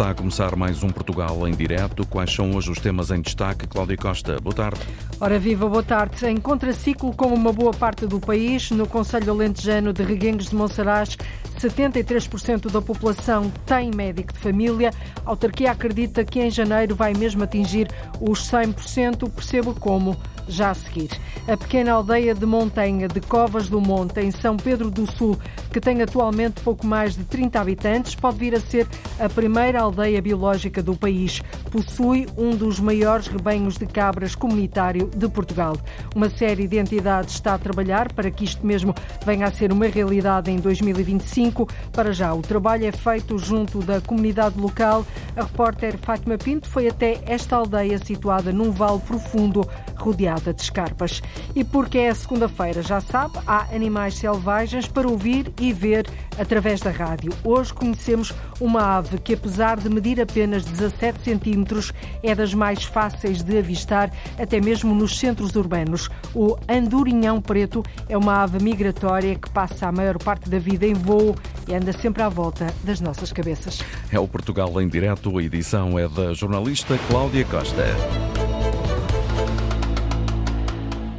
Está a começar mais um Portugal em direto. Quais são hoje os temas em destaque? Cláudia Costa, boa tarde. Ora viva, boa tarde. Em contraciclo com uma boa parte do país, no Conselho Alentejano de Reguengos de Monsaraz, 73% da população tem médico de família. A autarquia acredita que em janeiro vai mesmo atingir os 100%. Percebo como já a seguir. A pequena aldeia de Montanha de Covas do Monte, em São Pedro do Sul, que tem atualmente pouco mais de 30 habitantes, pode vir a ser a primeira aldeia biológica do país. Possui um dos maiores rebanhos de cabras comunitário de Portugal. Uma série de entidades está a trabalhar para que isto mesmo venha a ser uma realidade em 2025. Para já, o trabalho é feito junto da comunidade local. A repórter Fátima Pinto foi até esta aldeia situada num vale profundo, rodeada de escarpas. E porque é segunda-feira, já sabe, há animais selvagens para ouvir e ver através da rádio. Hoje conhecemos uma ave que, apesar de medir apenas 17 centímetros, é das mais fáceis de avistar, até mesmo nos centros urbanos. O andorinhão preto é uma ave migratória que passa a maior parte da vida em voo e anda sempre à volta das nossas cabeças. É o Portugal em direto. A edição é da jornalista Cláudia Costa.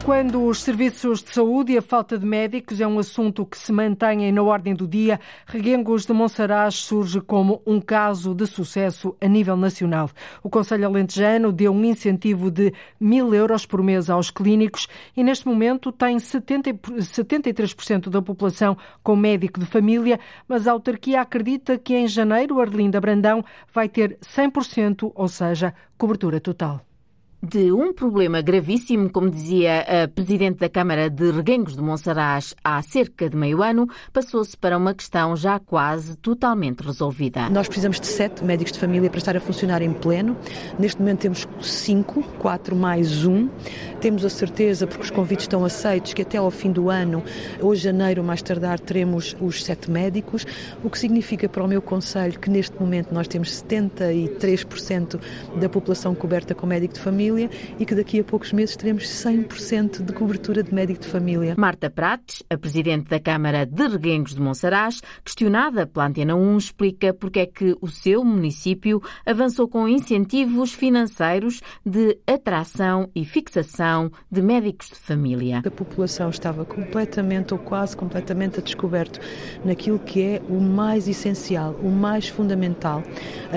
Quando os serviços de saúde e a falta de médicos é um assunto que se mantém na ordem do dia, Reguengos de Monsaraz surge como um caso de sucesso a nível nacional. O Conselho Alentejano deu um incentivo de mil euros por mês aos clínicos e neste momento tem 70, 73% da população com médico de família, mas a autarquia acredita que em janeiro Arlinda Brandão vai ter 100%, ou seja, cobertura total de um problema gravíssimo, como dizia a Presidente da Câmara de Reguengos de Monsaraz há cerca de meio ano, passou-se para uma questão já quase totalmente resolvida. Nós precisamos de sete médicos de família para estar a funcionar em pleno. Neste momento temos cinco, quatro mais um. Temos a certeza, porque os convites estão aceitos, que até ao fim do ano, ou janeiro mais tardar, teremos os sete médicos, o que significa para o meu Conselho que neste momento nós temos 73% da população coberta com médico de família e que daqui a poucos meses teremos 100% de cobertura de médico de família. Marta Prates, a Presidente da Câmara de Reguengos de Monsaraz, questionada pela Antena 1, explica porque é que o seu município avançou com incentivos financeiros de atração e fixação de médicos de família. A população estava completamente ou quase completamente a descoberto naquilo que é o mais essencial, o mais fundamental,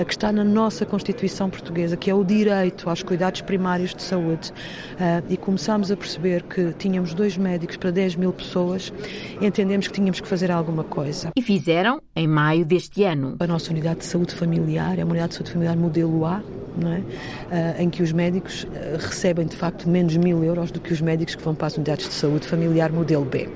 que está na nossa Constituição portuguesa, que é o direito aos cuidados primários de saúde uh, e começámos a perceber que tínhamos dois médicos para 10 mil pessoas, entendemos que tínhamos que fazer alguma coisa. E fizeram em maio deste ano. A nossa unidade de saúde familiar é uma unidade de saúde familiar modelo A, é? Uh, em que os médicos uh, recebem de facto menos mil euros do que os médicos que vão para as unidades de saúde familiar modelo B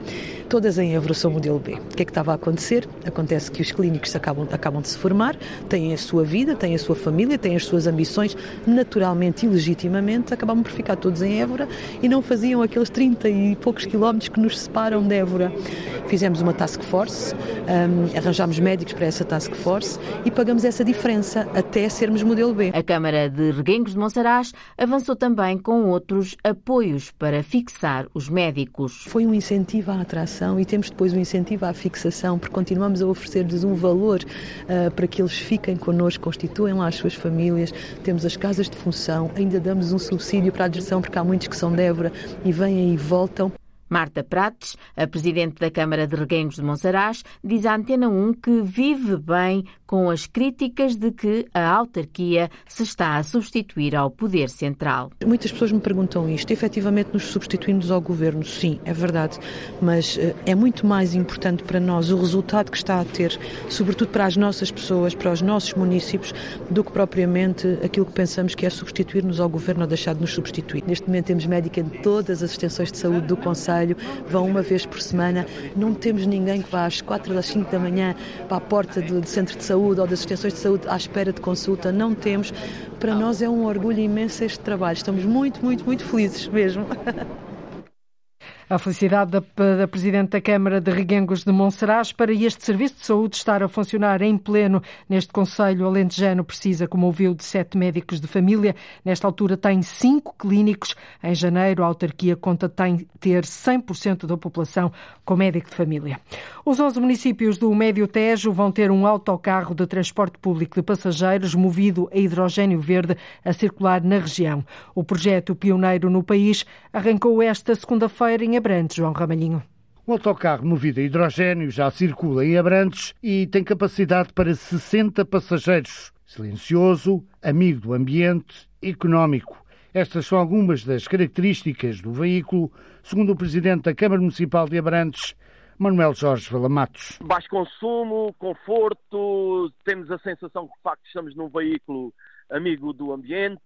todas em Évora são modelo B. O que é que estava a acontecer? Acontece que os clínicos acabam, acabam de se formar, têm a sua vida, têm a sua família, têm as suas ambições, naturalmente e legitimamente, acabavam por ficar todos em Évora e não faziam aqueles 30 e poucos quilómetros que nos separam de Évora. Fizemos uma task force, um, arranjámos médicos para essa task force e pagamos essa diferença até sermos modelo B. A Câmara de Reguengos de Monsaraz avançou também com outros apoios para fixar os médicos. Foi um incentivo à atração e temos depois um incentivo à fixação, porque continuamos a oferecer-lhes um valor uh, para que eles fiquem connosco, constituem lá as suas famílias. Temos as casas de função, ainda damos um subsídio para a adesão, porque há muitos que são de Évora e vêm e voltam. Marta Prates, a presidente da Câmara de Reguengos de Monsaraz, diz à Antena 1 que vive bem com as críticas de que a autarquia se está a substituir ao poder central. Muitas pessoas me perguntam isto. Efetivamente nos substituímos ao governo, sim, é verdade, mas eh, é muito mais importante para nós o resultado que está a ter, sobretudo para as nossas pessoas, para os nossos municípios, do que propriamente aquilo que pensamos que é substituir-nos ao governo ou deixar de nos substituir. Neste momento temos médica em todas as extensões de saúde do Conselho Vão uma vez por semana. Não temos ninguém que vá às quatro das cinco da manhã para a porta do, do centro de saúde ou das extensões de saúde à espera de consulta. Não temos. Para nós é um orgulho imenso este trabalho. Estamos muito, muito, muito felizes mesmo. A felicidade da, da Presidente da Câmara de Reguengos de Monsaraz para este Serviço de Saúde estar a funcionar em pleno neste Conselho Alentejano precisa, como ouviu, de sete médicos de família. Nesta altura tem cinco clínicos. Em janeiro, a autarquia conta ter 100% da população com médico de família. Os 11 municípios do Médio Tejo vão ter um autocarro de transporte público de passageiros movido a hidrogênio verde a circular na região. O projeto pioneiro no país arrancou esta segunda-feira em Abrantes, João Ramalhinho. O autocarro movido a hidrogênio já circula em Abrantes e tem capacidade para 60 passageiros. Silencioso, amigo do ambiente, económico. Estas são algumas das características do veículo, segundo o presidente da Câmara Municipal de Abrantes, Manuel Jorge Valamatos. Baixo consumo, conforto, temos a sensação que de facto estamos num veículo amigo do ambiente,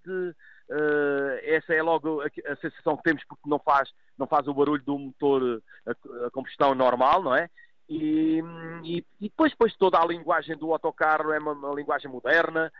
essa é logo a, sensação que temos porque não faz, não faz o barulho do motor a, a combustão normal, não é? E, e, e, depois, depois toda a linguagem do autocarro é uma, uma linguagem moderna,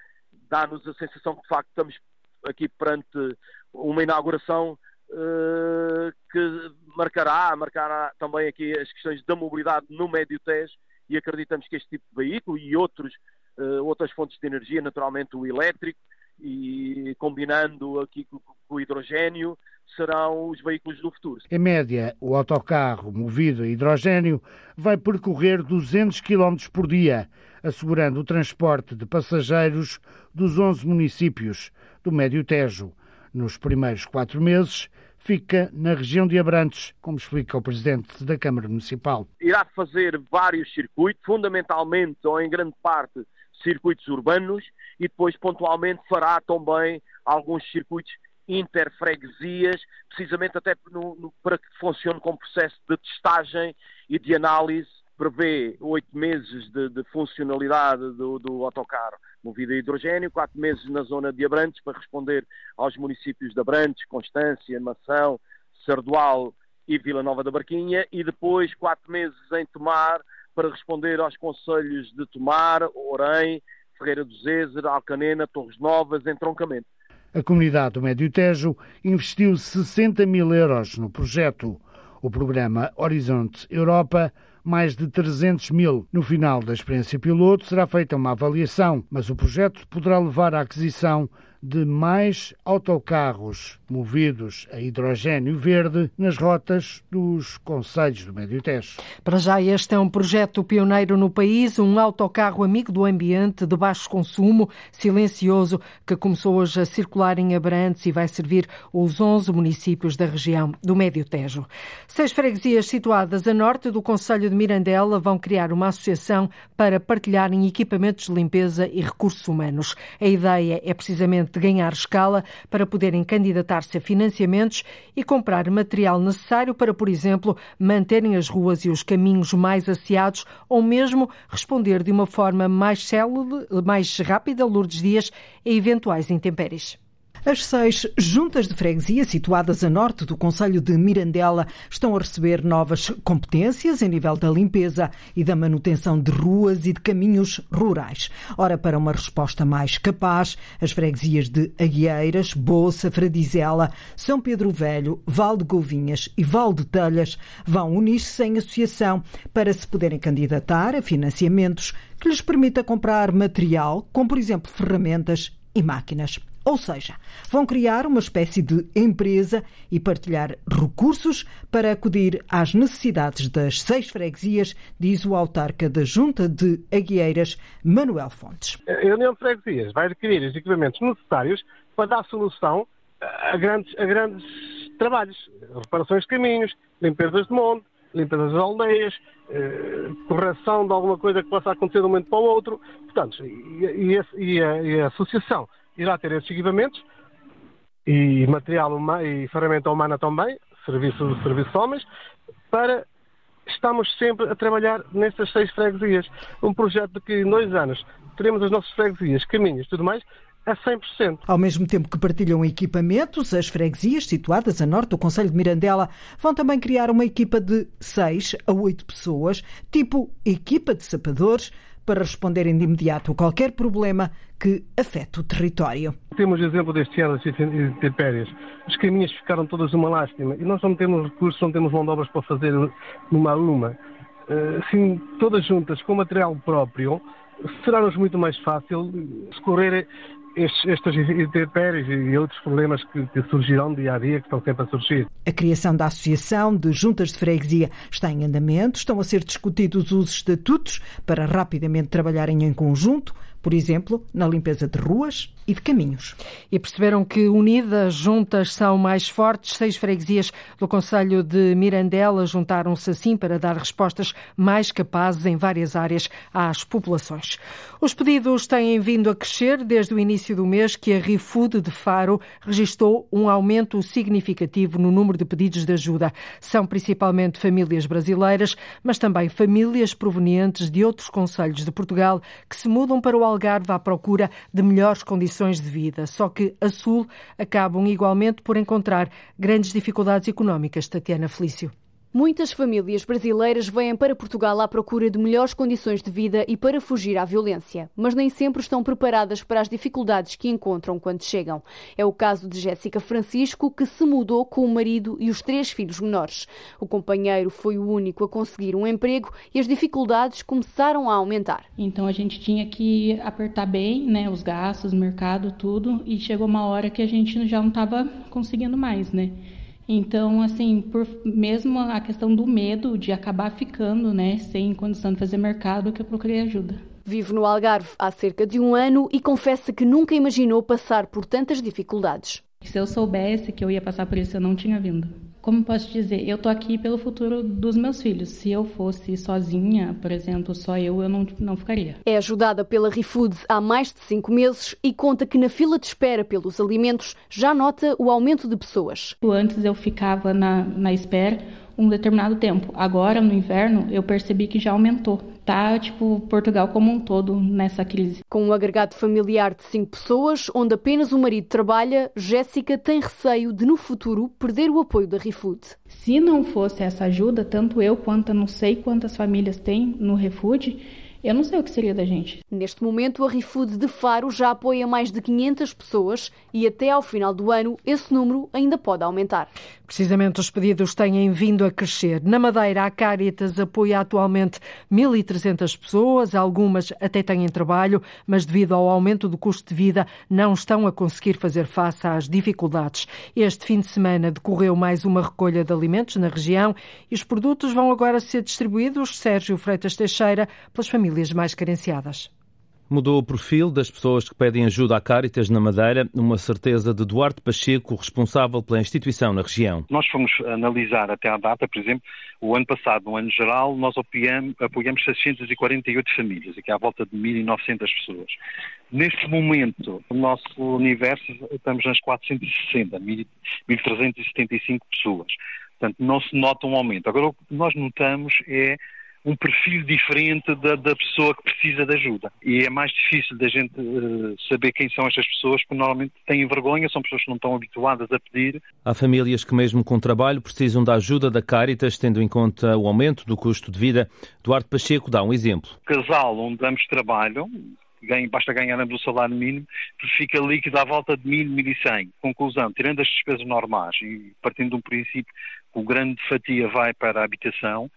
dá-nos a sensação que de facto estamos aqui perante uma inauguração uh, que marcará, marcará também aqui as questões da mobilidade no médio Tejo e acreditamos que este tipo de veículo e outros, uh, outras fontes de energia, naturalmente o elétrico, e combinando aqui com, o hidrogênio, serão os veículos do futuro. Em média, o autocarro movido a hidrogênio vai percorrer 200 km por dia, assegurando o transporte de passageiros dos 11 municípios do Médio Tejo. Nos primeiros quatro meses, fica na região de Abrantes, como explica o Presidente da Câmara Municipal. Irá fazer vários circuitos, fundamentalmente ou em grande parte circuitos urbanos e depois pontualmente fará também alguns circuitos interfreguesias, precisamente até no, no, para que funcione como processo de testagem e de análise. Prevê oito meses de, de funcionalidade do, do, autocarro movido a hidrogênio, quatro meses na zona de Abrantes para responder aos municípios de Abrantes, Constância, Mação, Sardual e Vila Nova da Barquinha e depois quatro meses em Tomar para responder aos conselhos de Tomar, Orem, Ferreira do Zezer, Alcanena, Torres Novas, Entroncamento. A comunidade do Médio Tejo investiu 60 mil euros no projeto. O programa Horizonte Europa, mais de 300 mil. No final da experiência piloto será feita uma avaliação, mas o projeto poderá levar à aquisição de mais autocarros movidos a hidrogênio verde nas rotas dos Conselhos do Médio Tejo. Para já, este é um projeto pioneiro no país, um autocarro amigo do ambiente, de baixo consumo, silencioso, que começou hoje a circular em Abrantes e vai servir os 11 municípios da região do Médio Tejo. Seis freguesias situadas a norte do Conselho de Mirandela vão criar uma associação para partilharem equipamentos de limpeza e recursos humanos. A ideia é precisamente de ganhar escala para poderem candidatar-se a financiamentos e comprar material necessário para, por exemplo, manterem as ruas e os caminhos mais asseados ou mesmo responder de uma forma mais célere, mais rápida, Lourdes Dias, a eventuais intempéries. As seis juntas de freguesia situadas a norte do Conselho de Mirandela estão a receber novas competências em nível da limpeza e da manutenção de ruas e de caminhos rurais. Ora, para uma resposta mais capaz, as freguesias de Aguieiras, Boça, Fradizela, São Pedro Velho, Val de Govinhas e Val de Telhas vão unir-se em associação para se poderem candidatar a financiamentos que lhes permita comprar material, como por exemplo ferramentas e máquinas. Ou seja, vão criar uma espécie de empresa e partilhar recursos para acudir às necessidades das seis freguesias, diz o autarca da Junta de Aguieiras, Manuel Fontes. A União de Freguesias vai adquirir os equipamentos necessários para dar solução a grandes, a grandes trabalhos, reparações de caminhos, limpezas de monte, limpezas das aldeias, eh, correção de alguma coisa que possa acontecer de um momento para o outro. Portanto, e, e, e, a, e a associação irá ter esses equipamentos e material e ferramenta humana também, serviço, serviço de homens, para estamos sempre a trabalhar nestas seis freguesias. Um projeto de que em dois anos teremos as nossas freguesias, caminhos tudo mais a 100%. Ao mesmo tempo que partilham equipamentos, as freguesias situadas a norte do Conselho de Mirandela vão também criar uma equipa de 6 a 8 pessoas, tipo equipa de sapadores, para responderem de imediato a qualquer problema que afete o território. Temos exemplo deste ano das intempéries. Os caminhos ficaram todas uma lástima e nós não temos recursos, não temos mão de obras para fazer numa a uma. Assim, todas juntas, com material próprio, será-nos muito mais fácil escorrer estas intempéries e outros problemas que, que, surgirão dia a dia, que estão sempre a surgir. A criação da Associação de Juntas de Freguesia está em andamento, estão a ser discutidos os estatutos para rapidamente trabalharem em conjunto por exemplo, na limpeza de ruas e de caminhos. E perceberam que unidas, juntas são mais fortes. Seis freguesias do Conselho de Mirandela juntaram-se assim para dar respostas mais capazes em várias áreas às populações. Os pedidos têm vindo a crescer desde o início do mês que a ReFood de Faro registrou um aumento significativo no número de pedidos de ajuda. São principalmente famílias brasileiras, mas também famílias provenientes de outros conselhos de Portugal que se mudam para o Algarve à procura de melhores condições de vida. Só que a Sul acabam igualmente por encontrar grandes dificuldades económicas. Tatiana Felício. Muitas famílias brasileiras vêm para Portugal à procura de melhores condições de vida e para fugir à violência, mas nem sempre estão preparadas para as dificuldades que encontram quando chegam. É o caso de Jéssica Francisco, que se mudou com o marido e os três filhos menores. O companheiro foi o único a conseguir um emprego e as dificuldades começaram a aumentar. Então a gente tinha que apertar bem, né, os gastos, mercado, tudo, e chegou uma hora que a gente já não estava conseguindo mais, né? Então, assim, por mesmo a questão do medo de acabar ficando, né, sem condição de fazer mercado, que eu procurei ajuda. Vive no Algarve há cerca de um ano e confessa que nunca imaginou passar por tantas dificuldades. Se eu soubesse que eu ia passar por isso, eu não tinha vindo como posso dizer, eu tô aqui pelo futuro dos meus filhos. Se eu fosse sozinha, por exemplo, só eu, eu não, não ficaria. É ajudada pela ReFood há mais de cinco meses e conta que na fila de espera pelos alimentos já nota o aumento de pessoas. Antes eu ficava na, na espera um determinado tempo. Agora, no inverno, eu percebi que já aumentou. Tá, tipo, Portugal como um todo nessa crise. Com um agregado familiar de cinco pessoas, onde apenas o marido trabalha, Jéssica tem receio de, no futuro, perder o apoio da ReFood. Se não fosse essa ajuda, tanto eu quanto não sei quantas famílias tem no ReFood, eu não sei o que seria da gente. Neste momento, a ReFood de Faro já apoia mais de 500 pessoas e até ao final do ano esse número ainda pode aumentar. Precisamente os pedidos têm vindo a crescer. Na Madeira, a Caritas apoia atualmente 1.300 pessoas, algumas até têm trabalho, mas devido ao aumento do custo de vida não estão a conseguir fazer face às dificuldades. Este fim de semana decorreu mais uma recolha de alimentos na região e os produtos vão agora ser distribuídos, Sérgio Freitas Teixeira, pelas famílias mais carenciadas. Mudou o perfil das pessoas que pedem ajuda à Caritas na Madeira, uma certeza de Duarte Pacheco, responsável pela instituição na região. Nós fomos analisar até à data, por exemplo, o ano passado, no ano geral, nós apoiamos, apoiamos 648 famílias, aqui à volta de 1.900 pessoas. Neste momento, no nosso universo, estamos nas 460, 1.375 pessoas. Portanto, não se nota um aumento. Agora, o que nós notamos é um perfil diferente da, da, pessoa que precisa de ajuda. E é mais difícil da gente uh, saber quem são estas pessoas, porque normalmente têm vergonha, são pessoas que não estão habituadas a pedir. Há famílias que, mesmo com trabalho, precisam da ajuda da Caritas, tendo em conta o aumento do custo de vida. Duarte Pacheco dá um exemplo. Casal onde damos trabalho, ganha, basta ganharmos o salário mínimo, fica líquido à volta de 1.000, 1.100. Conclusão, tirando as despesas normais e partindo de um princípio que o grande fatia vai para a habitação,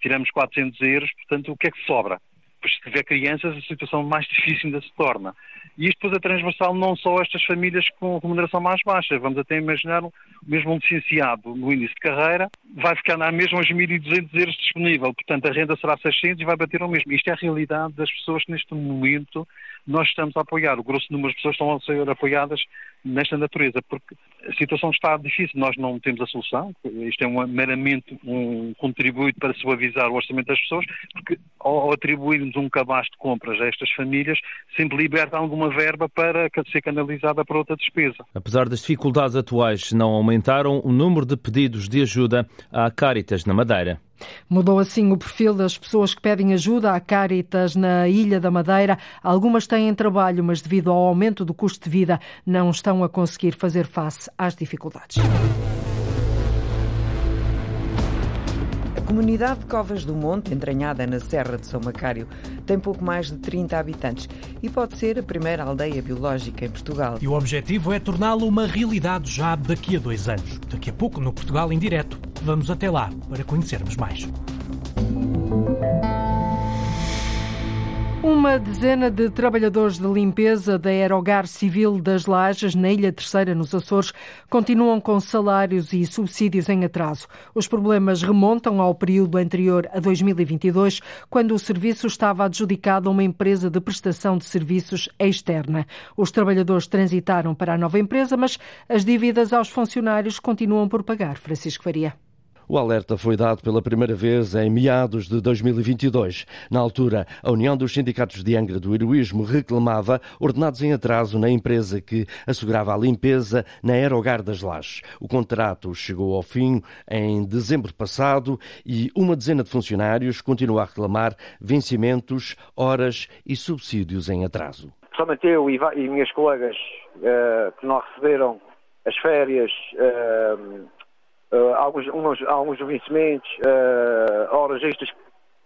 tiramos 400 euros, portanto, o que é que sobra? Pois se tiver crianças, a situação mais difícil ainda se torna. E isto depois é transversal não só a estas famílias com remuneração mais baixa. Vamos até imaginar mesmo um licenciado no início de carreira vai ficar na mesma aos 1.200 euros disponível. Portanto, a renda será 600 e vai bater o mesmo. Isto é a realidade das pessoas que neste momento nós estamos a apoiar. O grosso número de pessoas estão a ser apoiadas nesta natureza, porque a situação está difícil, nós não temos a solução, isto é um, meramente um contributo para suavizar o orçamento das pessoas, porque ao atribuirmos um cabaz de compras a estas famílias, sempre liberta alguma verba para ser canalizada para outra despesa. Apesar das dificuldades atuais, não aumentaram o número de pedidos de ajuda à Caritas na Madeira. Mudou assim o perfil das pessoas que pedem ajuda à Caritas na Ilha da Madeira. Algumas têm trabalho, mas devido ao aumento do custo de vida, não estão a conseguir fazer face às dificuldades. comunidade de Covas do Monte, entranhada na Serra de São Macário, tem pouco mais de 30 habitantes e pode ser a primeira aldeia biológica em Portugal. E o objetivo é torná-la uma realidade já daqui a dois anos. Daqui a pouco, no Portugal em Direto. Vamos até lá para conhecermos mais. Uma dezena de trabalhadores de limpeza da Aerogar Civil das Lajes, na Ilha Terceira, nos Açores, continuam com salários e subsídios em atraso. Os problemas remontam ao período anterior a 2022, quando o serviço estava adjudicado a uma empresa de prestação de serviços externa. Os trabalhadores transitaram para a nova empresa, mas as dívidas aos funcionários continuam por pagar. Francisco Faria. O alerta foi dado pela primeira vez em meados de 2022. Na altura, a União dos Sindicatos de Angra do Heroísmo reclamava ordenados em atraso na empresa que assegurava a limpeza na Aerogar das Lajes. O contrato chegou ao fim em dezembro passado e uma dezena de funcionários continua a reclamar vencimentos, horas e subsídios em atraso. Somente eu e minhas colegas uh, que não receberam as férias uh, uh, alguns, uns, alguns vencimentos, uh, horas extras que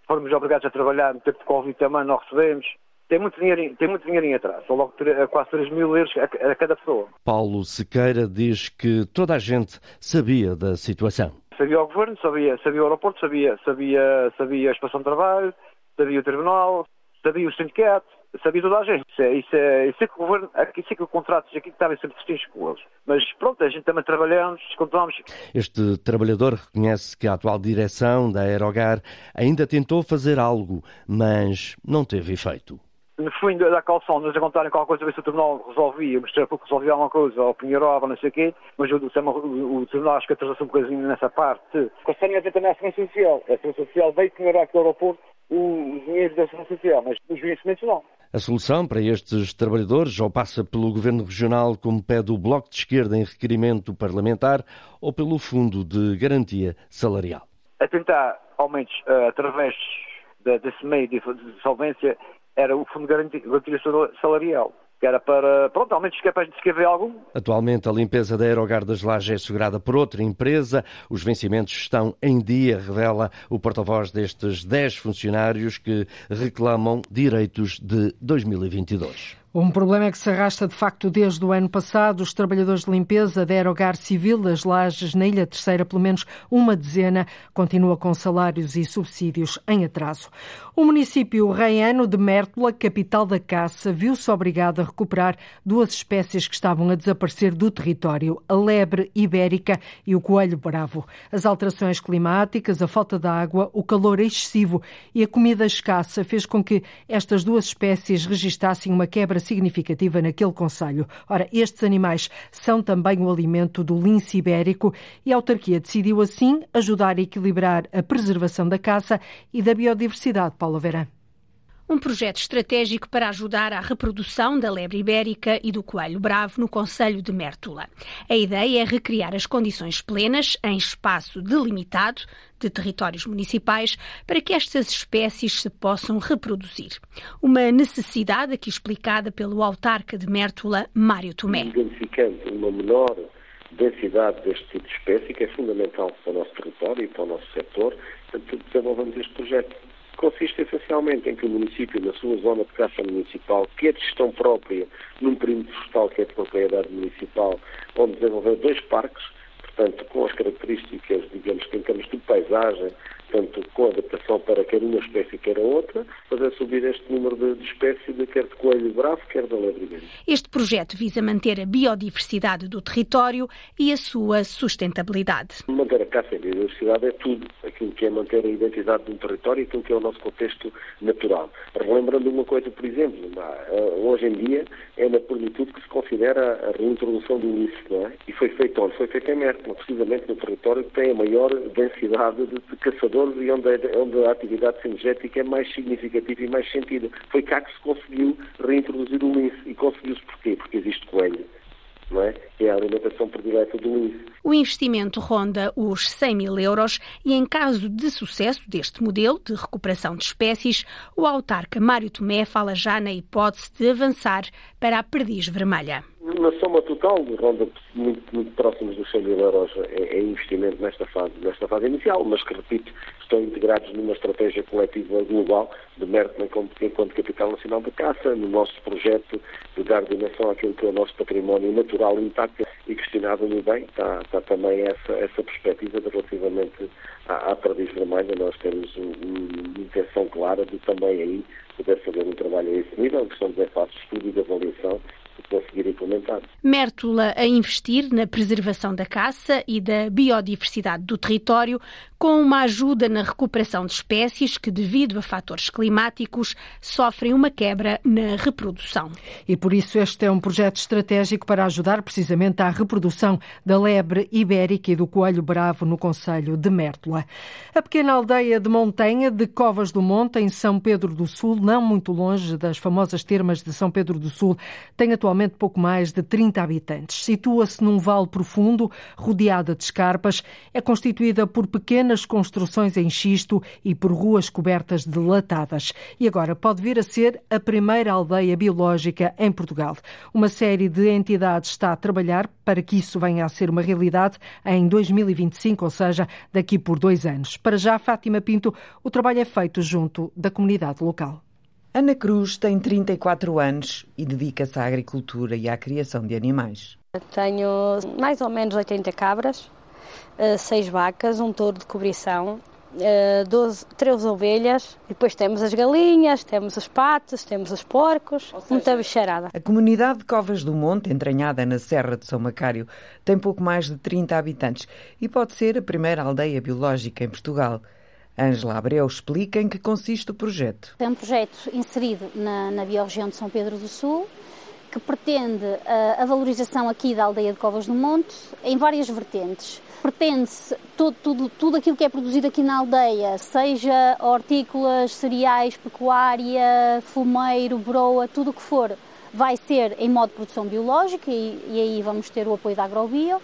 fomos obrigados a trabalhar no tempo de Covid também não recebemos. Tem muito dinheiro, tem muito dinheiro em atraso, são logo quase 3 mil euros a, a cada pessoa. Paulo Sequeira diz que toda a gente sabia da situação. Sabia o governo, sabia, sabia o aeroporto, sabia, sabia, sabia a expansão de trabalho, sabia o tribunal, sabia o sindicato, sabia toda a gente. Isso é, isso é, isso é que o governo, isso é que o contratos aqui estavam sempre distintos com eles. Mas pronto, a gente também trabalhamos, descontamos. Este trabalhador reconhece que a atual direção da Aerogar ainda tentou fazer algo, mas não teve efeito. No fim da calção, nos a contarem qualquer coisa, ver se o tribunal resolvia, mostrar pouco resolvia alguma coisa, ou pinheirava, não sei o quê, mas o, o, o tribunal acho que atrasou um bocadinho nessa parte. A também a Segurança Social. A Segurança Social veio pinheirar aqui ao aeroporto os dinheiros da Segurança Social, mas os vencimentos não. A solução para estes trabalhadores ou passa pelo Governo Regional, como pede o Bloco de Esquerda em requerimento parlamentar, ou pelo Fundo de Garantia Salarial? A tentar aumentos uh, através de, desse meio de, solvência era o Fundo de Garantia Salarial que era para, pronto, ao menos capaz de escrever algum. Atualmente a limpeza da Aerogar das Lajes é assegurada por outra empresa. Os vencimentos estão em dia, revela o porta-voz destes 10 funcionários que reclamam direitos de 2022. Um problema é que se arrasta de facto desde o ano passado. Os trabalhadores de limpeza da Aerogar Civil das Lajes na Ilha Terceira, pelo menos uma dezena, continua com salários e subsídios em atraso. O município reiano de Mértola, capital da caça, viu-se obrigado a recuperar duas espécies que estavam a desaparecer do território, a lebre ibérica e o coelho bravo. As alterações climáticas, a falta de água, o calor excessivo e a comida escassa fez com que estas duas espécies registassem uma quebra significativa naquele conselho. Ora, estes animais são também o alimento do lince ibérico e a autarquia decidiu assim ajudar a equilibrar a preservação da caça e da biodiversidade. Paula Verã um projeto estratégico para ajudar à reprodução da lebre ibérica e do coelho bravo no Conselho de Mértola. A ideia é recriar as condições plenas, em espaço delimitado, de territórios municipais, para que estas espécies se possam reproduzir. Uma necessidade aqui explicada pelo autarca de Mértola, Mário Tomé. Identificando uma menor densidade deste tipo de espécie, que é fundamental para o nosso território e para o nosso setor, desenvolvemos este projeto consiste essencialmente em que o município, na sua zona de caça municipal, que é de gestão própria, num perímetro florestal que é de propriedade municipal, onde desenvolver dois parques, portanto, com as características, digamos que em termos de paisagem, tanto com adaptação para quer uma espécie, quer a outra, fazer subir este número de, de espécies, de quer de coelho bravo, quer da lebre Este projeto visa manter a biodiversidade do território e a sua sustentabilidade. Manter a caça e a biodiversidade é tudo, aquilo que é manter a identidade de um território e aquilo que é o nosso contexto natural. Relembrando uma coisa, por exemplo, eh, hoje em dia é na plenitude que se considera a reintrodução do lince, não é? E foi feito onde? Foi feito em Mértola, precisamente no território que tem a maior densidade de, de caçadores e onde, onde a atividade sinergética é mais significativa e mais sentida. Foi cá que se conseguiu reintroduzir o lince. E conseguiu-se porquê? Porque existe coelho. É? é a alimentação predileta do lince. O investimento ronda os 100 mil euros e, em caso de sucesso deste modelo de recuperação de espécies, o autarca Mário Tomé fala já na hipótese de avançar para a perdiz vermelha. Na soma total, ronda muito, muito próximos dos 100 mil euros é, é, investimento nesta fase, nesta fase inicial, mas que, repito, estão integrados numa estratégia coletiva global de Mertman enquanto capital nacional de caça, no nosso projeto de dar dimensão àquilo que é o nosso património natural intacto e questionado no bem, está, está também essa, essa perspectiva de, relativamente à, à Perdiz Vermelha, nós temos uma um, intenção clara de também aí poder fazer um trabalho a esse nível, que estamos em fase de estudo e de avaliação conseguir implementar. Mértola a investir na preservação da caça e da biodiversidade do território, com uma ajuda na recuperação de espécies que, devido a fatores climáticos, sofrem uma quebra na reprodução. E por isso este é um projeto estratégico para ajudar precisamente à reprodução da lebre ibérica e do coelho bravo no Conselho de Mértola. A pequena aldeia de montanha de Covas do Monte, em São Pedro do Sul, não muito longe das famosas termas de São Pedro do Sul, tem atualmente pouco mais de 30 habitantes. Situa-se num vale profundo, rodeada de escarpas, é constituída por pequenas pequenas construções em xisto e por ruas cobertas de latadas. E agora pode vir a ser a primeira aldeia biológica em Portugal. Uma série de entidades está a trabalhar para que isso venha a ser uma realidade em 2025, ou seja, daqui por dois anos. Para já, Fátima Pinto, o trabalho é feito junto da comunidade local. Ana Cruz tem 34 anos e dedica-se à agricultura e à criação de animais. Tenho mais ou menos 80 cabras, seis vacas, um touro de cobrição, uh, 12, três ovelhas, e depois temos as galinhas, temos os patos, temos os porcos, seja, muita bicharada. A comunidade de Covas do Monte, entranhada na Serra de São Macário, tem pouco mais de 30 habitantes e pode ser a primeira aldeia biológica em Portugal. Ângela Abreu explica em que consiste o projeto. É um projeto inserido na, na biorregião de São Pedro do Sul, que pretende a, a valorização aqui da aldeia de Covas do Monte em várias vertentes pretende-se tudo, tudo, tudo aquilo que é produzido aqui na aldeia, seja hortícolas, cereais, pecuária, fumeiro, broa, tudo o que for, vai ser em modo de produção biológica e, e aí vamos ter o apoio da Agrobio.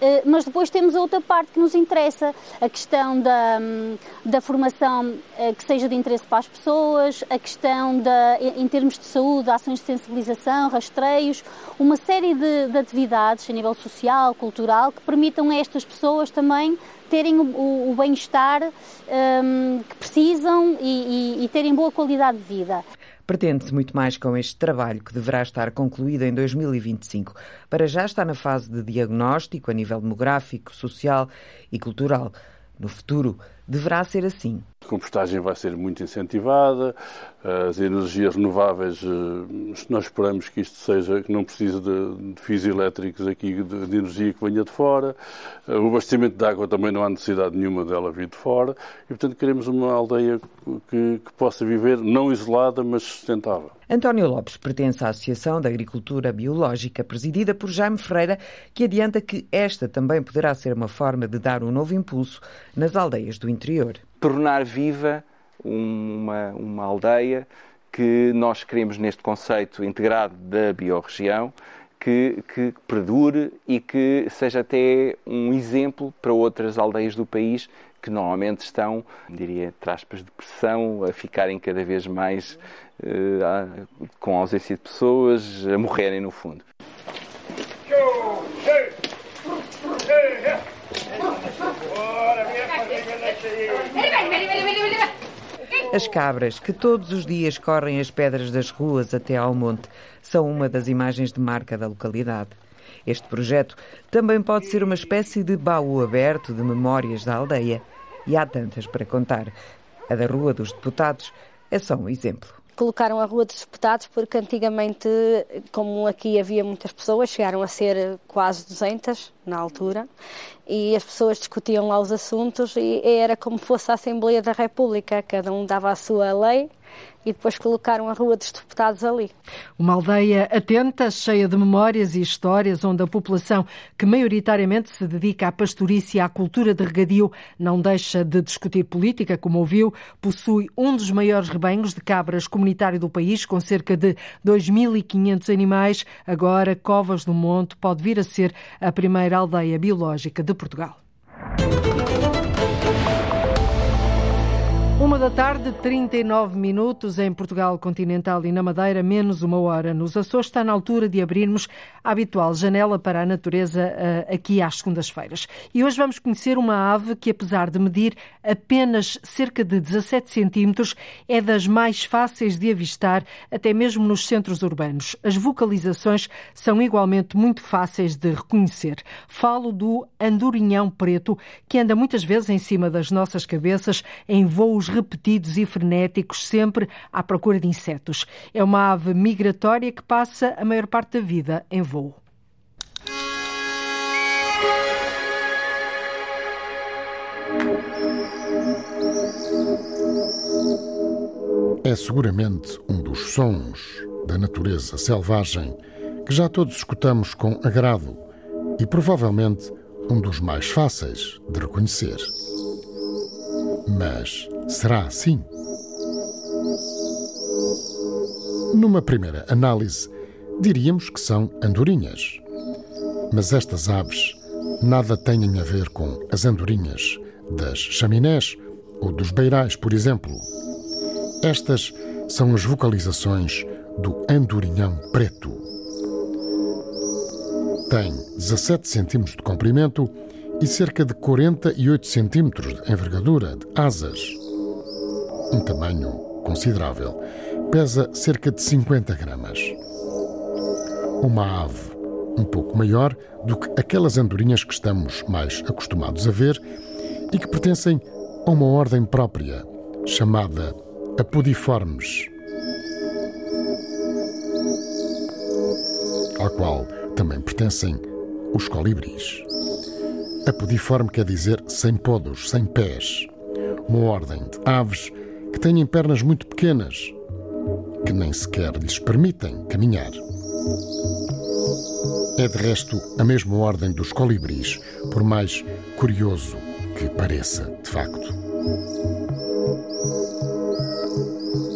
Eh, mas depois temos a outra parte que nos interessa, a questão da, hum, da formação eh, que seja de interesse para as pessoas, a questão da, em termos de saúde, ações de sensibilização, rastreios, uma série de, de atividades a nível social, cultural, que permitam a estas pessoas também terem o, o, bem-estar um, que precisam e, e, e terem boa qualidade de vida. Pretende-se muito mais com este trabalho, que deverá estar concluído em 2025. Para já está na fase de diagnóstico a nível demográfico, social e cultural. No futuro, deverá ser assim. A compostagem vai ser muito incentivada, as energias renováveis, eh, nós esperamos que isto seja, que não precise de, de fios elétricos aqui, de, de, energia que venha de fora, eh, o abastecimento de água também não há necessidade nenhuma dela vir de fora, e portanto queremos uma aldeia que, que possa viver não isolada, mas sustentável. António Lopes pertence à Associação da Agricultura Biológica, presidida por Jaime Ferreira, que adianta que esta também poderá ser uma forma de dar um novo impulso nas aldeias do interior. Tornar viva uma, uma aldeia que nós queremos neste conceito integrado da biorregião, que, que, perdure e que seja até um exemplo para outras aldeias do país que normalmente estão, diria, traspas de pressão, a ficarem cada vez mais uh, com ausência de pessoas, a morrerem no fundo. As cabras, que todos os dias correm as pedras das ruas até ao monte, são uma das imagens de marca da localidade. Este projeto também pode ser uma espécie de baú aberto de memórias da aldeia. E há tantas para contar. A da Rua dos Deputados é só um exemplo colocaram a Rua dos Deputados porque antigamente, como aqui havia muitas pessoas, chegaram a ser quase 200 na altura, e as pessoas discutiam lá os assuntos e era como fosse a Assembleia da República, cada um dava a sua lei e depois colocaram a Rua dos Deputados ali. Uma aldeia atenta, cheia de memórias e histórias, onde a população, que maioritariamente se dedica à pastorice e à cultura de regadio, não deixa de discutir política, como ouviu, possui um dos maiores rebanhos de cabras comunitário do país, com cerca de 2.500 animais. Agora, Covas do Monte pode vir a ser a primeira aldeia biológica de Portugal. Uma da tarde, 39 minutos em Portugal continental e na Madeira, menos uma hora. Nos Açores está na altura de abrirmos a habitual janela para a natureza eh, aqui às segundas-feiras. E hoje vamos conhecer uma ave que, apesar de medir apenas cerca de 17 centímetros, é das mais fáceis de avistar, até mesmo nos centros urbanos. As vocalizações são igualmente muito fáceis de reconhecer. Falo do andorinhão preto, que anda muitas vezes em cima das nossas cabeças em voos repetidos e frenéticos, sempre à procura de insetos. É uma ave migratória que passa a maior parte da vida em voo. É seguramente um dos sons da natureza selvagem que já todos escutamos com agrado e provavelmente um dos mais fáceis de reconhecer. Mas será assim? Numa primeira análise, diríamos que são andorinhas. Mas estas aves nada têm a ver com as andorinhas das chaminés ou dos beirais, por exemplo. Estas são as vocalizações do andorinhão preto. Tem 17 centímetros de comprimento e cerca de 48 centímetros de envergadura de asas. Um tamanho considerável. Pesa cerca de 50 gramas. Uma ave um pouco maior do que aquelas andorinhas que estamos mais acostumados a ver e que pertencem a uma ordem própria, chamada Apodiformes, ao qual também pertencem os colibris. Apodiforme quer dizer sem podos, sem pés. Uma ordem de aves que têm pernas muito pequenas, que nem sequer lhes permitem caminhar. É de resto a mesma ordem dos colibris, por mais curioso que pareça, de facto.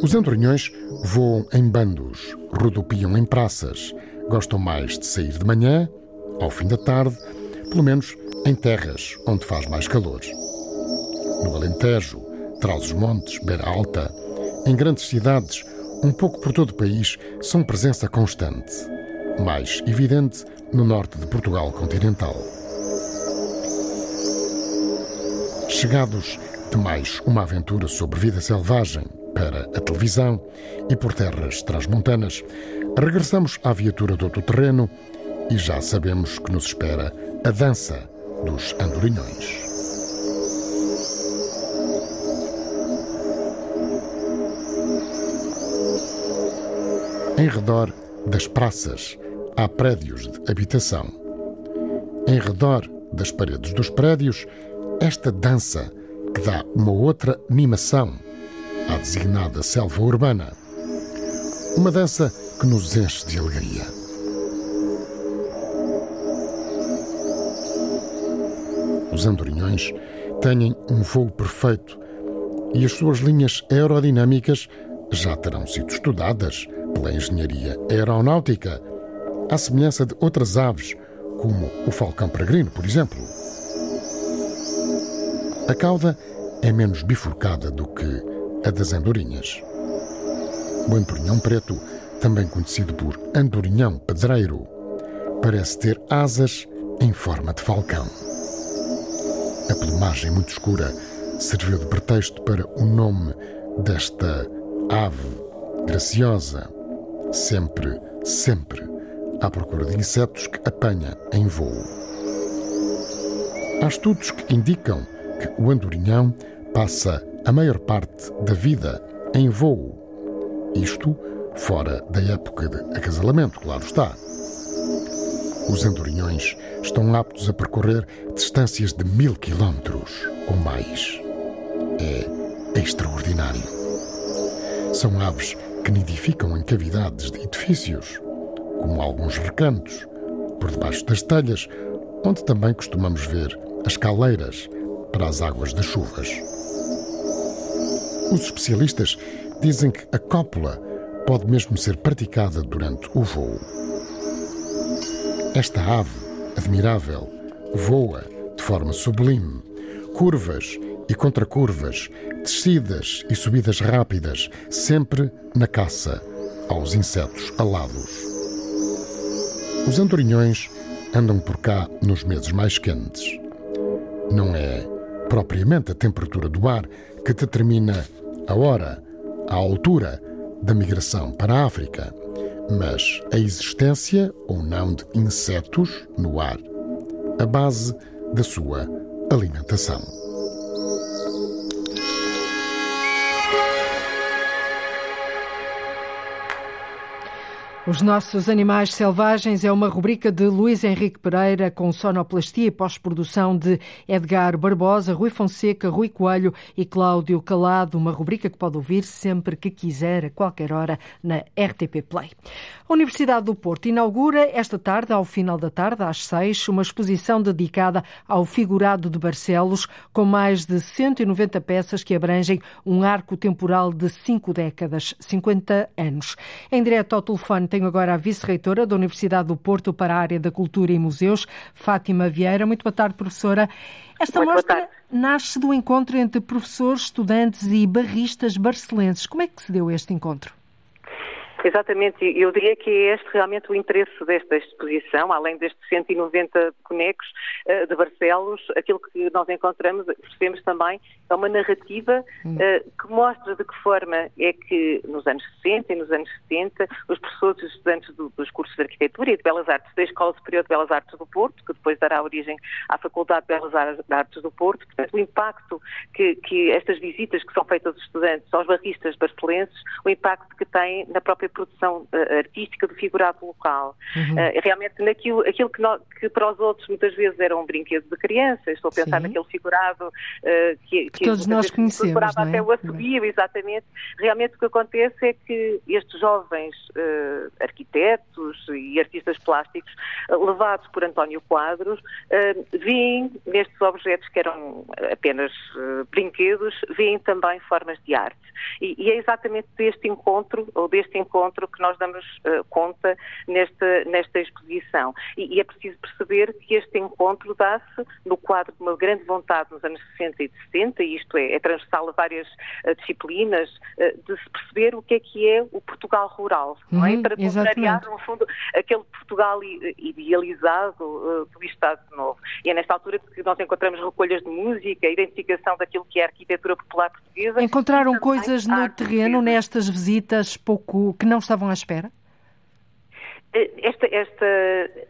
Os andorinhões voam em bandos, rodopiam em praças, gostam mais de sair de manhã, ao fim da tarde, pelo menos em terras onde faz mais calor. No Alentejo, Trás-os-Montes, Beira Alta, em grandes cidades, um pouco por todo o país, são presença constante. Mais evidente no norte de Portugal continental. Chegados de mais uma aventura sobre vida selvagem para a televisão e por terras transmontanas, regressamos à viatura do outro terreno e já sabemos que nos espera a dança dos andorinhões. Em redor das praças há prédios de habitação. Em redor das paredes dos prédios, esta dança que dá uma outra animação à designada selva urbana. Uma dança que nos enche de alegria. Os andorinhões têm um voo perfeito e as suas linhas aerodinâmicas já terão sido estudadas pela engenharia aeronáutica, à semelhança de outras aves, como o falcão peregrino, por exemplo. A cauda é menos bifurcada do que a das andorinhas. O andorinhão preto, também conhecido por andorinhão pedreiro, parece ter asas em forma de falcão. A plumagem muito escura serviu de pretexto para o nome desta ave graciosa, sempre, sempre à procura de insetos que apanha em voo. Há estudos que indicam que o andorinhão passa a maior parte da vida em voo. Isto fora da época de acasalamento, claro está. Os andorinhões estão aptos a percorrer distâncias de mil quilómetros ou mais. É extraordinário. São aves que nidificam em cavidades de edifícios, como alguns recantos, por debaixo das telhas, onde também costumamos ver as caleiras para as águas das chuvas. Os especialistas dizem que a cópula pode mesmo ser praticada durante o voo. Esta ave, admirável, voa de forma sublime, curvas e contra curvas, descidas e subidas rápidas, sempre na caça aos insetos alados. Os andorinhões andam por cá nos meses mais quentes. Não é propriamente a temperatura do ar que determina a hora, a altura da migração para a África, mas a existência ou não de insetos no ar, a base da sua alimentação. Os Nossos Animais Selvagens é uma rubrica de Luís Henrique Pereira com sonoplastia e pós-produção de Edgar Barbosa, Rui Fonseca, Rui Coelho e Cláudio Calado. Uma rubrica que pode ouvir sempre que quiser, a qualquer hora, na RTP Play. A Universidade do Porto inaugura esta tarde, ao final da tarde, às seis, uma exposição dedicada ao figurado de Barcelos, com mais de 190 peças que abrangem um arco temporal de cinco décadas, 50 anos. Em direto ao telefone tenho agora a vice-reitora da Universidade do Porto para a área da Cultura e Museus, Fátima Vieira. Muito boa tarde, professora. Esta Muito mostra nasce do encontro entre professores, estudantes e barristas barcelenses. Como é que se deu este encontro? Exatamente, eu diria que é este realmente o interesse desta exposição, além destes 190 bonecos uh, de Barcelos, aquilo que nós encontramos, percebemos também, é uma narrativa uh, que mostra de que forma é que nos anos 60 e nos anos 70 os professores e os estudantes do, dos cursos de Arquitetura e de Belas Artes da Escola Superior de Belas Artes do Porto, que depois dará origem à Faculdade de Belas Artes do Porto, portanto o impacto que, que estas visitas que são feitas aos estudantes, aos barristas barcelenses, o impacto que têm na própria produção uh, artística do figurado local. Uhum. Uh, realmente naquilo aquilo que, nós, que, para os outros muitas vezes era um brinquedo de criança, estou a pensar Sim. naquele figurado uh, que, que, todos nós conhecemos, é? até o assobio, exatamente. Realmente o que acontece é que estes jovens arquitetos e artistas plásticos, levados por António Quadros, veem nestes objetos que eram apenas brinquedos, veem também formas de arte. E, e, é exatamente deste encontro, ou deste encontro, que nós damos uh, conta nesta, nesta exposição. E, e, é preciso perceber que este encontro dá-se no quadro de uma grande vontade nos anos 60 e 70, e isto é, é transversal a várias uh, disciplinas, uh, de se perceber o que é que é o Portugal rural, não é? Uhum, Para contrariar, no fundo, aquele Portugal idealizado do Estado Novo. E é nesta altura que nós encontramos recolhas de música, identificação daquilo que é a arquitetura popular portuguesa. Encontraram coisas coisas no terreno nestas visitas pouco que não estavam à espera? Eh, esta, esta,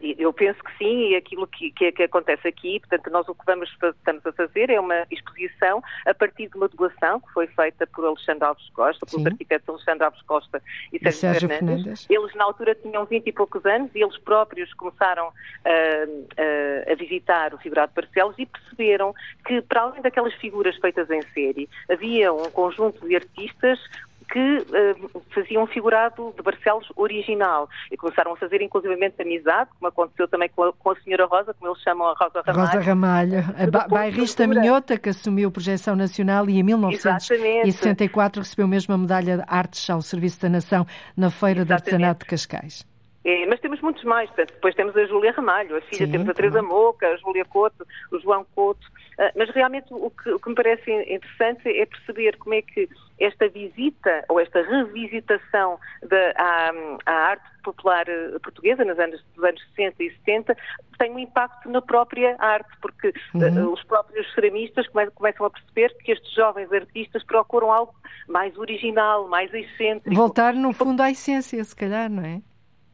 eu penso que sim, e aquilo que, que, que, acontece aqui, portanto, nós o que vamos, estamos a fazer é uma exposição a partir de uma doação que foi feita por Alexandre Alves Costa, pelos arquitetos Alexandre Alves Costa e Sérgio, Sérgio Fernandes. Fernandes. Eles, na altura, tinham 20 e poucos anos e eles próprios começaram a, a, a visitar o figurado de Barcelos e perceberam que, para além daquelas figuras feitas em série, havia um conjunto de artistas que uh, faziam um figurado de Barcelos original e começaram a fazer inclusivamente amizade, como aconteceu também com a, com a senhora Rosa, como eles chamam a Rosa Ramalho. Rosa Ramalho, a bairrista minhota que assumiu Projeção Nacional e em 1964 Exatamente. recebeu mesmo a medalha de Artes ao Serviço da Nação na Feira Exatamente. de Artesanato de Cascais. É, mas temos muitos mais. Portanto, depois temos a Júlia Ramalho, a filha, Sim, temos a Teresa Moca, a Júlia Couto, o João Couto. Uh, mas realmente o que, o que, me parece interessante é perceber como é que esta visita ou esta revisitação da, à, à arte popular eh, portuguesa nos anos, nos anos 60 e 70 tem um impacto na própria arte, porque eh, uhum. uh, os próprios ceramistas começam a perceber que estes jovens artistas procuram algo mais original, mais excêntrico. Voltar, no fundo, à essência, se calhar, não é?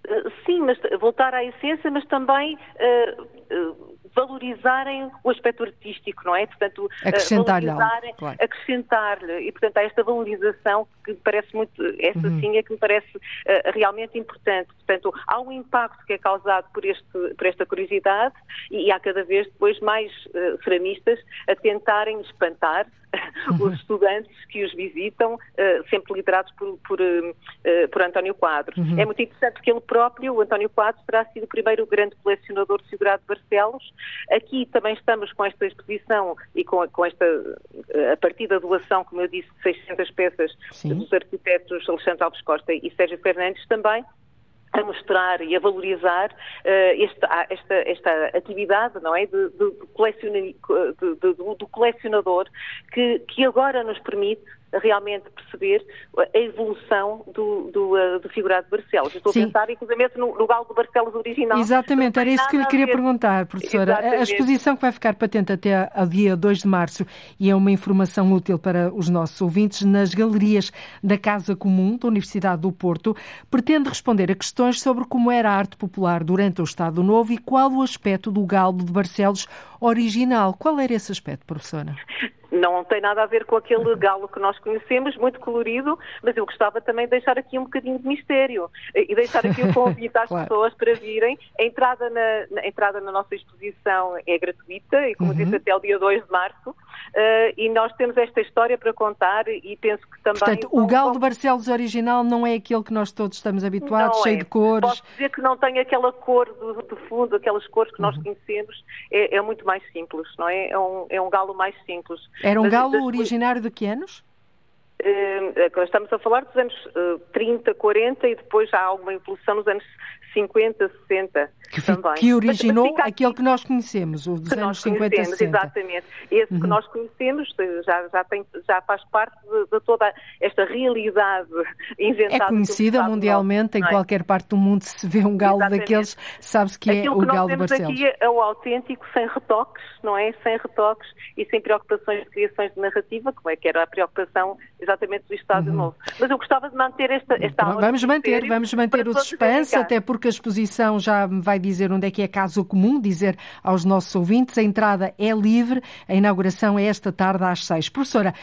Uh, sim, mas voltar à essência, mas também uh, valorizarem o aspecto artístico, não é? Portanto, acrescentar-lhe. Claro. Acrescentar-lhe. E, portanto, há esta valorização que me parece muito, essa uhum. sim é que me parece uh, realmente importante. Portanto, há um impacto que é causado por, este, por esta curiosidade e, e há cada vez depois mais uh, ceramistas a tentarem espantar. os estudantes que os visitam, uh, sempre liderados por, por, uh, por António Quadros. Uhum. É muito interessante porque ele próprio, o António Quadros, terá sido o primeiro grande colecionador de figurado de Barcelos. Aqui também estamos com esta exposição e com, com esta, a partir da doação, como eu disse, de 600 peças Sim. dos arquitetos Alexandre Alves Costa e Sérgio Fernandes também, a mostrar e a valorizar uh, esta, esta, esta, atividade, não é, de, de, do colecionador que, que agora nos permite realmente perceber a evolução do, do, uh, do figurado de Barcelos. estou Sim. a pensar, inclusive, no, no galo de Barcelos original. Exatamente, era isso que eu lhe queria perguntar, professora. Exatamente. A exposição que vai ficar patente até ao dia 2 de março e é uma informação útil para os nossos ouvintes nas galerias da Casa Comum da Universidade do Porto, pretende responder a questões sobre como era a arte popular durante o Estado Novo e qual o aspecto do galo de Barcelos original. Qual era esse aspecto, professora? Não tem nada a ver com aquele galo que nós conhecemos, muito colorido, mas eu gostava também de deixar aqui um bocadinho de mistério e deixar aqui o convite às Claro. pessoas para virem. A entrada na, a entrada na nossa exposição é gratuita e, como uhum. disse, até o dia 2 de março. Uh, e nós temos esta história para contar e penso que também... Portanto, o galo de Barcelos original não é aquele que nós todos estamos habituados, não cheio é. de cores... Posso dizer que não tem aquela cor do, do fundo, aquelas cores que nós uhum. conhecemos, é, é, muito mais simples, não é? É um, é um galo mais simples. Era um Mas, galo originário de que anos? Uh, estamos a falar dos anos uh, 30, 40 e depois há alguma evolução nos anos 50, 60 que, também. Que originou aquele que nós conhecemos, os dos anos 50 60. Exatamente. Esse uhum. que nós conhecemos eh, já, já, tem, já faz parte de, de, toda esta realidade inventada. É conhecida mundialmente, nosso, em é? qualquer parte do mundo se vê um galo exatamente. daqueles, sabe-se que é Aquilo é o galo de Barcelos. aqui é o autêntico, sem retoques, não é? Sem retoques e sem preocupações de criações de narrativa, como é que era a preocupação exatamente do Estado uhum. Novo. Mas eu gostava de manter esta, esta. Vamos manter, vamos manter o suspense, até porque a exposição já vai dizer onde é que é caso comum, dizer aos nossos ouvintes, a entrada é livre, a inauguração é esta tarde às seis. Professora,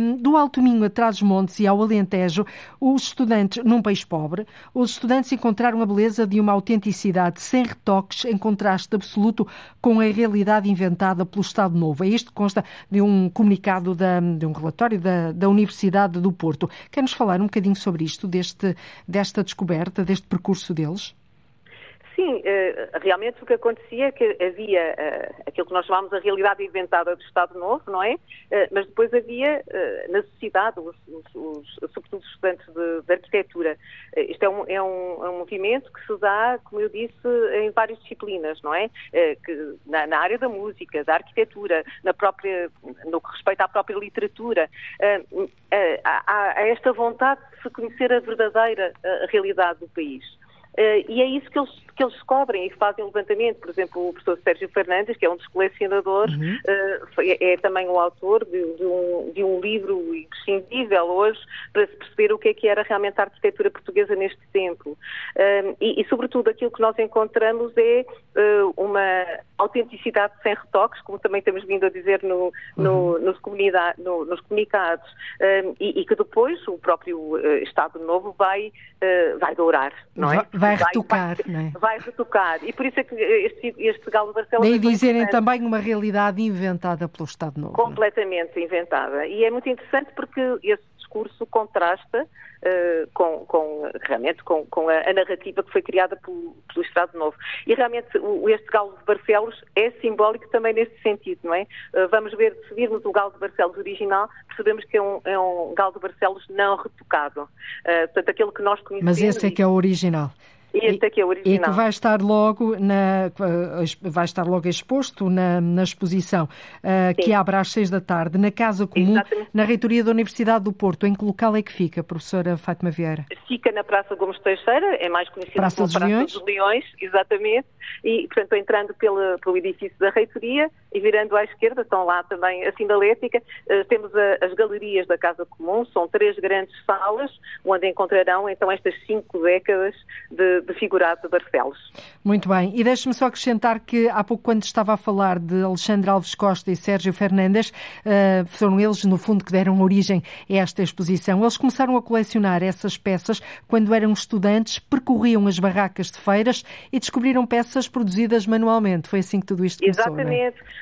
um, do Alto Minho a Trás-os-Montes e ao Alentejo, os estudantes, num país pobre, os estudantes encontraram a beleza de uma autenticidade sem retoques, em contraste absoluto com a realidade inventada pelo Estado Novo. É isto que consta de um comunicado, da, de um relatório da, da Universidade do Porto. Quer-nos falar um bocadinho sobre isto, deste, desta descoberta, deste percurso deles? Sim, eh, realmente o que acontecia é que havia eh, aquilo que nós chamamos a realidade inventada do Estado Novo, não é? Eh, mas depois havia na sociedade, os, os, sobretudo os estudantes de, de arquitetura. Isto é um, é, um, é um, movimento que se dá, como eu disse, em várias disciplinas, não é? Que, na, na, área da música, da arquitetura, na própria, no que respeita à própria literatura. Há, há esta vontade de se conhecer a verdadeira realidade do país. Uh, e é isso que eles, que eles descobrem e fazem levantamento. Por exemplo, o professor Sérgio Fernandes, que é um dos colecionadores, uhum. uh, é, é, também o autor de, de, um, de, um, livro imprescindível hoje para se perceber o que é que era realmente a arquitetura portuguesa neste tempo. Uh, e, e, sobretudo, aquilo que nós encontramos é uma autenticidade sem retoques, como também temos vindo a dizer no, no, uhum. nos, no, nos, comunicados, e, e, que depois o próprio Estado Novo vai, vai dourar, não é? vai retocar, vai, não é? Vai retocar. E por isso é que este, este Galo de Barcelona... E dizerem também uma realidade inventada pelo Estado Novo. Completamente inventada. E é muito interessante porque esse discurso contrasta uh, com, com, realmente com, com a, a, narrativa que foi criada pelo, pelo, Estado Novo. E realmente o, este Galo de Barcelos é simbólico também nesse sentido, não é? Uh, vamos ver, se virmos o Galo de Barcelos original, percebemos que é um, é um Galo de Barcelos não retocado. Uh, portanto, aquele que nós conhecemos... Mas esse é que é o original. Este aqui é o original. E que vai estar logo, na, vai estar logo exposto na, na exposição, uh, que abre às seis da tarde, na Casa Comum, Exatamente. na Reitoria da Universidade do Porto. Em que local é que fica, professora Fátima Vieira? Fica na Praça Gomes Teixeira, é mais conhecida Praça como dos Praça Leões. dos Leões, exatamente. E, portanto, entrando pela, pelo edifício da Reitoria e virando à esquerda, estão lá também a Sindalética, temos a, as galerias da Casa Comum, são três grandes salas, onde encontrarão então estas cinco décadas de de figurado de Barcelos. Muito bem. E deixe-me só acrescentar que há pouco, quando estava a falar de Alexandre Alves Costa e Sérgio Fernandes, uh, foram eles, no fundo, que deram origem a esta exposição. Eles começaram a colecionar essas peças quando eram estudantes, percorriam as barracas de feiras e descobriram peças produzidas manualmente. Foi assim que tudo isto começou, Exatamente. Não é?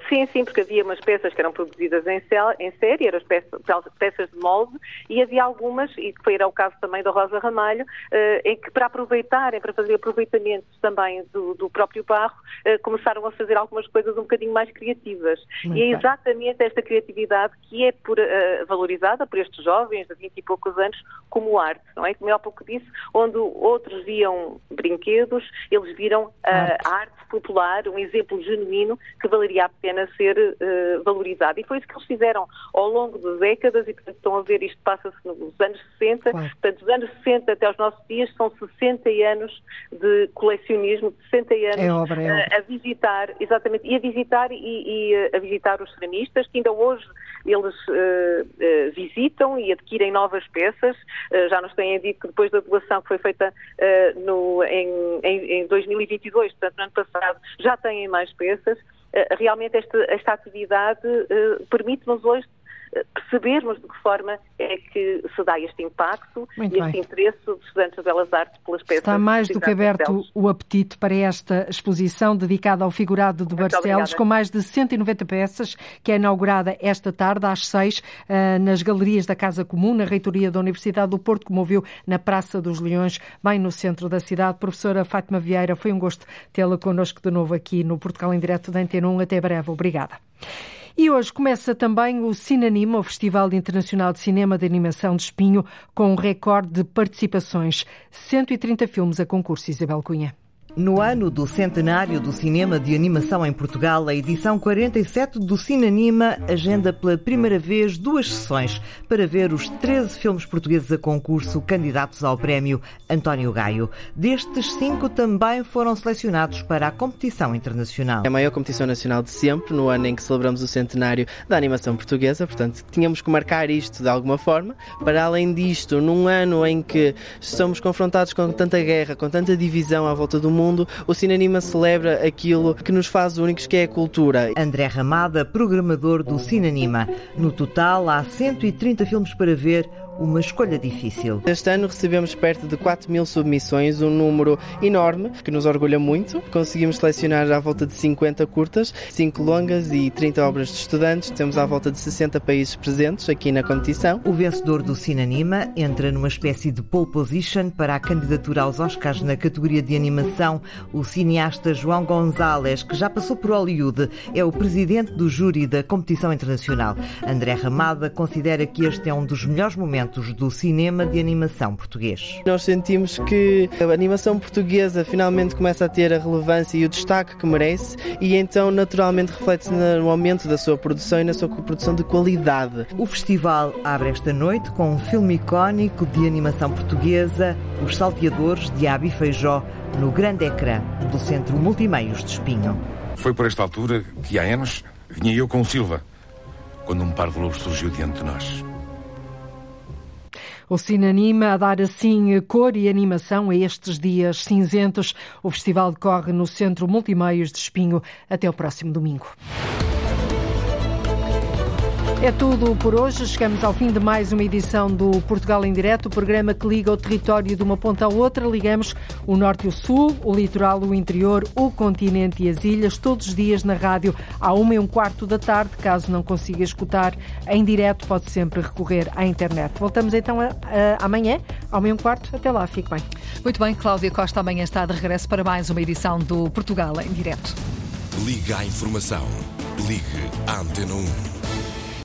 Sim, sim, porque havia umas peças que eram produzidas em, em série, eram peças de molde, e havia algumas, e que foi era o caso também da Rosa Ramalho, uh, em que para aproveitarem, para fazer aproveitamentos também do, do próprio barro, uh, começaram a fazer algumas coisas um bocadinho mais criativas. Muito e é exatamente esta criatividade que é por, uh, valorizada por estes jovens de 20 e poucos anos como arte, não é? Como eu há pouco disse, onde outros viam brinquedos, eles viram a arte popular, um exemplo genuíno que valeria a pena ser uh, valorizado. E foi isso que eles fizeram ao longo de décadas e, portanto, estão a ver, isto passa-se nos anos 60, claro. portanto, dos anos 60 até aos nossos dias são 60 anos de colecionismo, 60 anos é obra, é obra. Uh, a visitar, exatamente, e a visitar e, e uh, a visitar os ceramistas, que ainda hoje eles visitam e adquirem novas peças. já nos têm dito que depois da doação que foi feita no, em, em, em 2022, portanto, no ano passado, já têm mais peças. Eh, realmente esta, esta atividade uh, permite-nos hoje percebermos de que forma é que se dá este impacto Muito e bem. este interesse dos estudantes de Belas Artes pelas peças. Está mais do que aberto o apetite para esta exposição dedicada ao figurado de Muito Barcelos, obrigada. com mais de 190 peças, que é inaugurada esta tarde às seis eh, nas galerias da Casa Comum, na reitoria da Universidade do Porto, como ouviu na Praça dos Leões, bem no centro da cidade. Professora Fátima Vieira, foi um gosto tê-la connosco de novo aqui no Portugal em Direto da Antena 1. Até breve. Obrigada. E hoje começa também o Cinanima, o Festival Internacional de Cinema de Animação de Espinho, com um recorde de participações. 130 filmes a concurso, Isabel Cunha. No ano do centenário do cinema de animação em Portugal, a edição 47 do Cinanima agenda pela primeira vez duas sessões para ver os 13 filmes portugueses a concurso candidatos ao prémio António Gaio. Destes, cinco também foram selecionados para a competição internacional. É a maior competição nacional de sempre, no ano em que celebramos o centenário da animação portuguesa, portanto, tínhamos que marcar isto de alguma forma. Para além disto, num ano em que somos confrontados com tanta guerra, com tanta divisão à volta do mundo, mundo, o Cinema celebra aquilo que nos faz únicos, que é a cultura. André Ramada, programador do Cinanima. No total, há 130 filmes para ver, uma escolha difícil. Este ano recebemos perto de 4 mil submissões, um número enorme que nos orgulha muito. Conseguimos selecionar à volta de 50 curtas, 5 longas e 30 obras de estudantes. Temos à volta de 60 países presentes aqui na competição. O vencedor do Cinanima entra numa espécie de pole position para a candidatura aos Oscars na categoria de animação. O cineasta João Gonzalez, que já passou por Hollywood, é o presidente do júri da competição internacional. André Ramada considera que este é um dos melhores momentos do cinema de animação português. Nós sentimos que a animação portuguesa finalmente começa a ter a relevância e o destaque que merece e então naturalmente reflete-se no aumento da sua produção e na sua produção de qualidade. O festival abre esta noite com um filme icónico de animação portuguesa, Os Salteadores de Abi Feijó, no grande ecrã do Centro Multimeios de Espinho. Foi por esta altura que há anos vinha eu com o Silva, quando um par de lobos surgiu diante de nós. O Cine Anima a dar assim cor e animação a estes dias cinzentos. O festival decorre no Centro Multimeios de Espinho. Até o próximo domingo. É tudo por hoje. Chegamos ao fim de mais uma edição do Portugal em Direto, o programa que liga o território de uma ponta à outra. Ligamos o norte e o sul, o litoral, o interior, o continente e as ilhas, todos os dias na rádio, à uma e um quarto da tarde. Caso não consiga escutar em direto, pode sempre recorrer à internet. Voltamos então a, a, amanhã, ao uma e um quarto. Até lá, fique bem. Muito bem, Cláudia Costa amanhã está de regresso para mais uma edição do Portugal em Direto. Liga à informação. Ligue à Antena 1.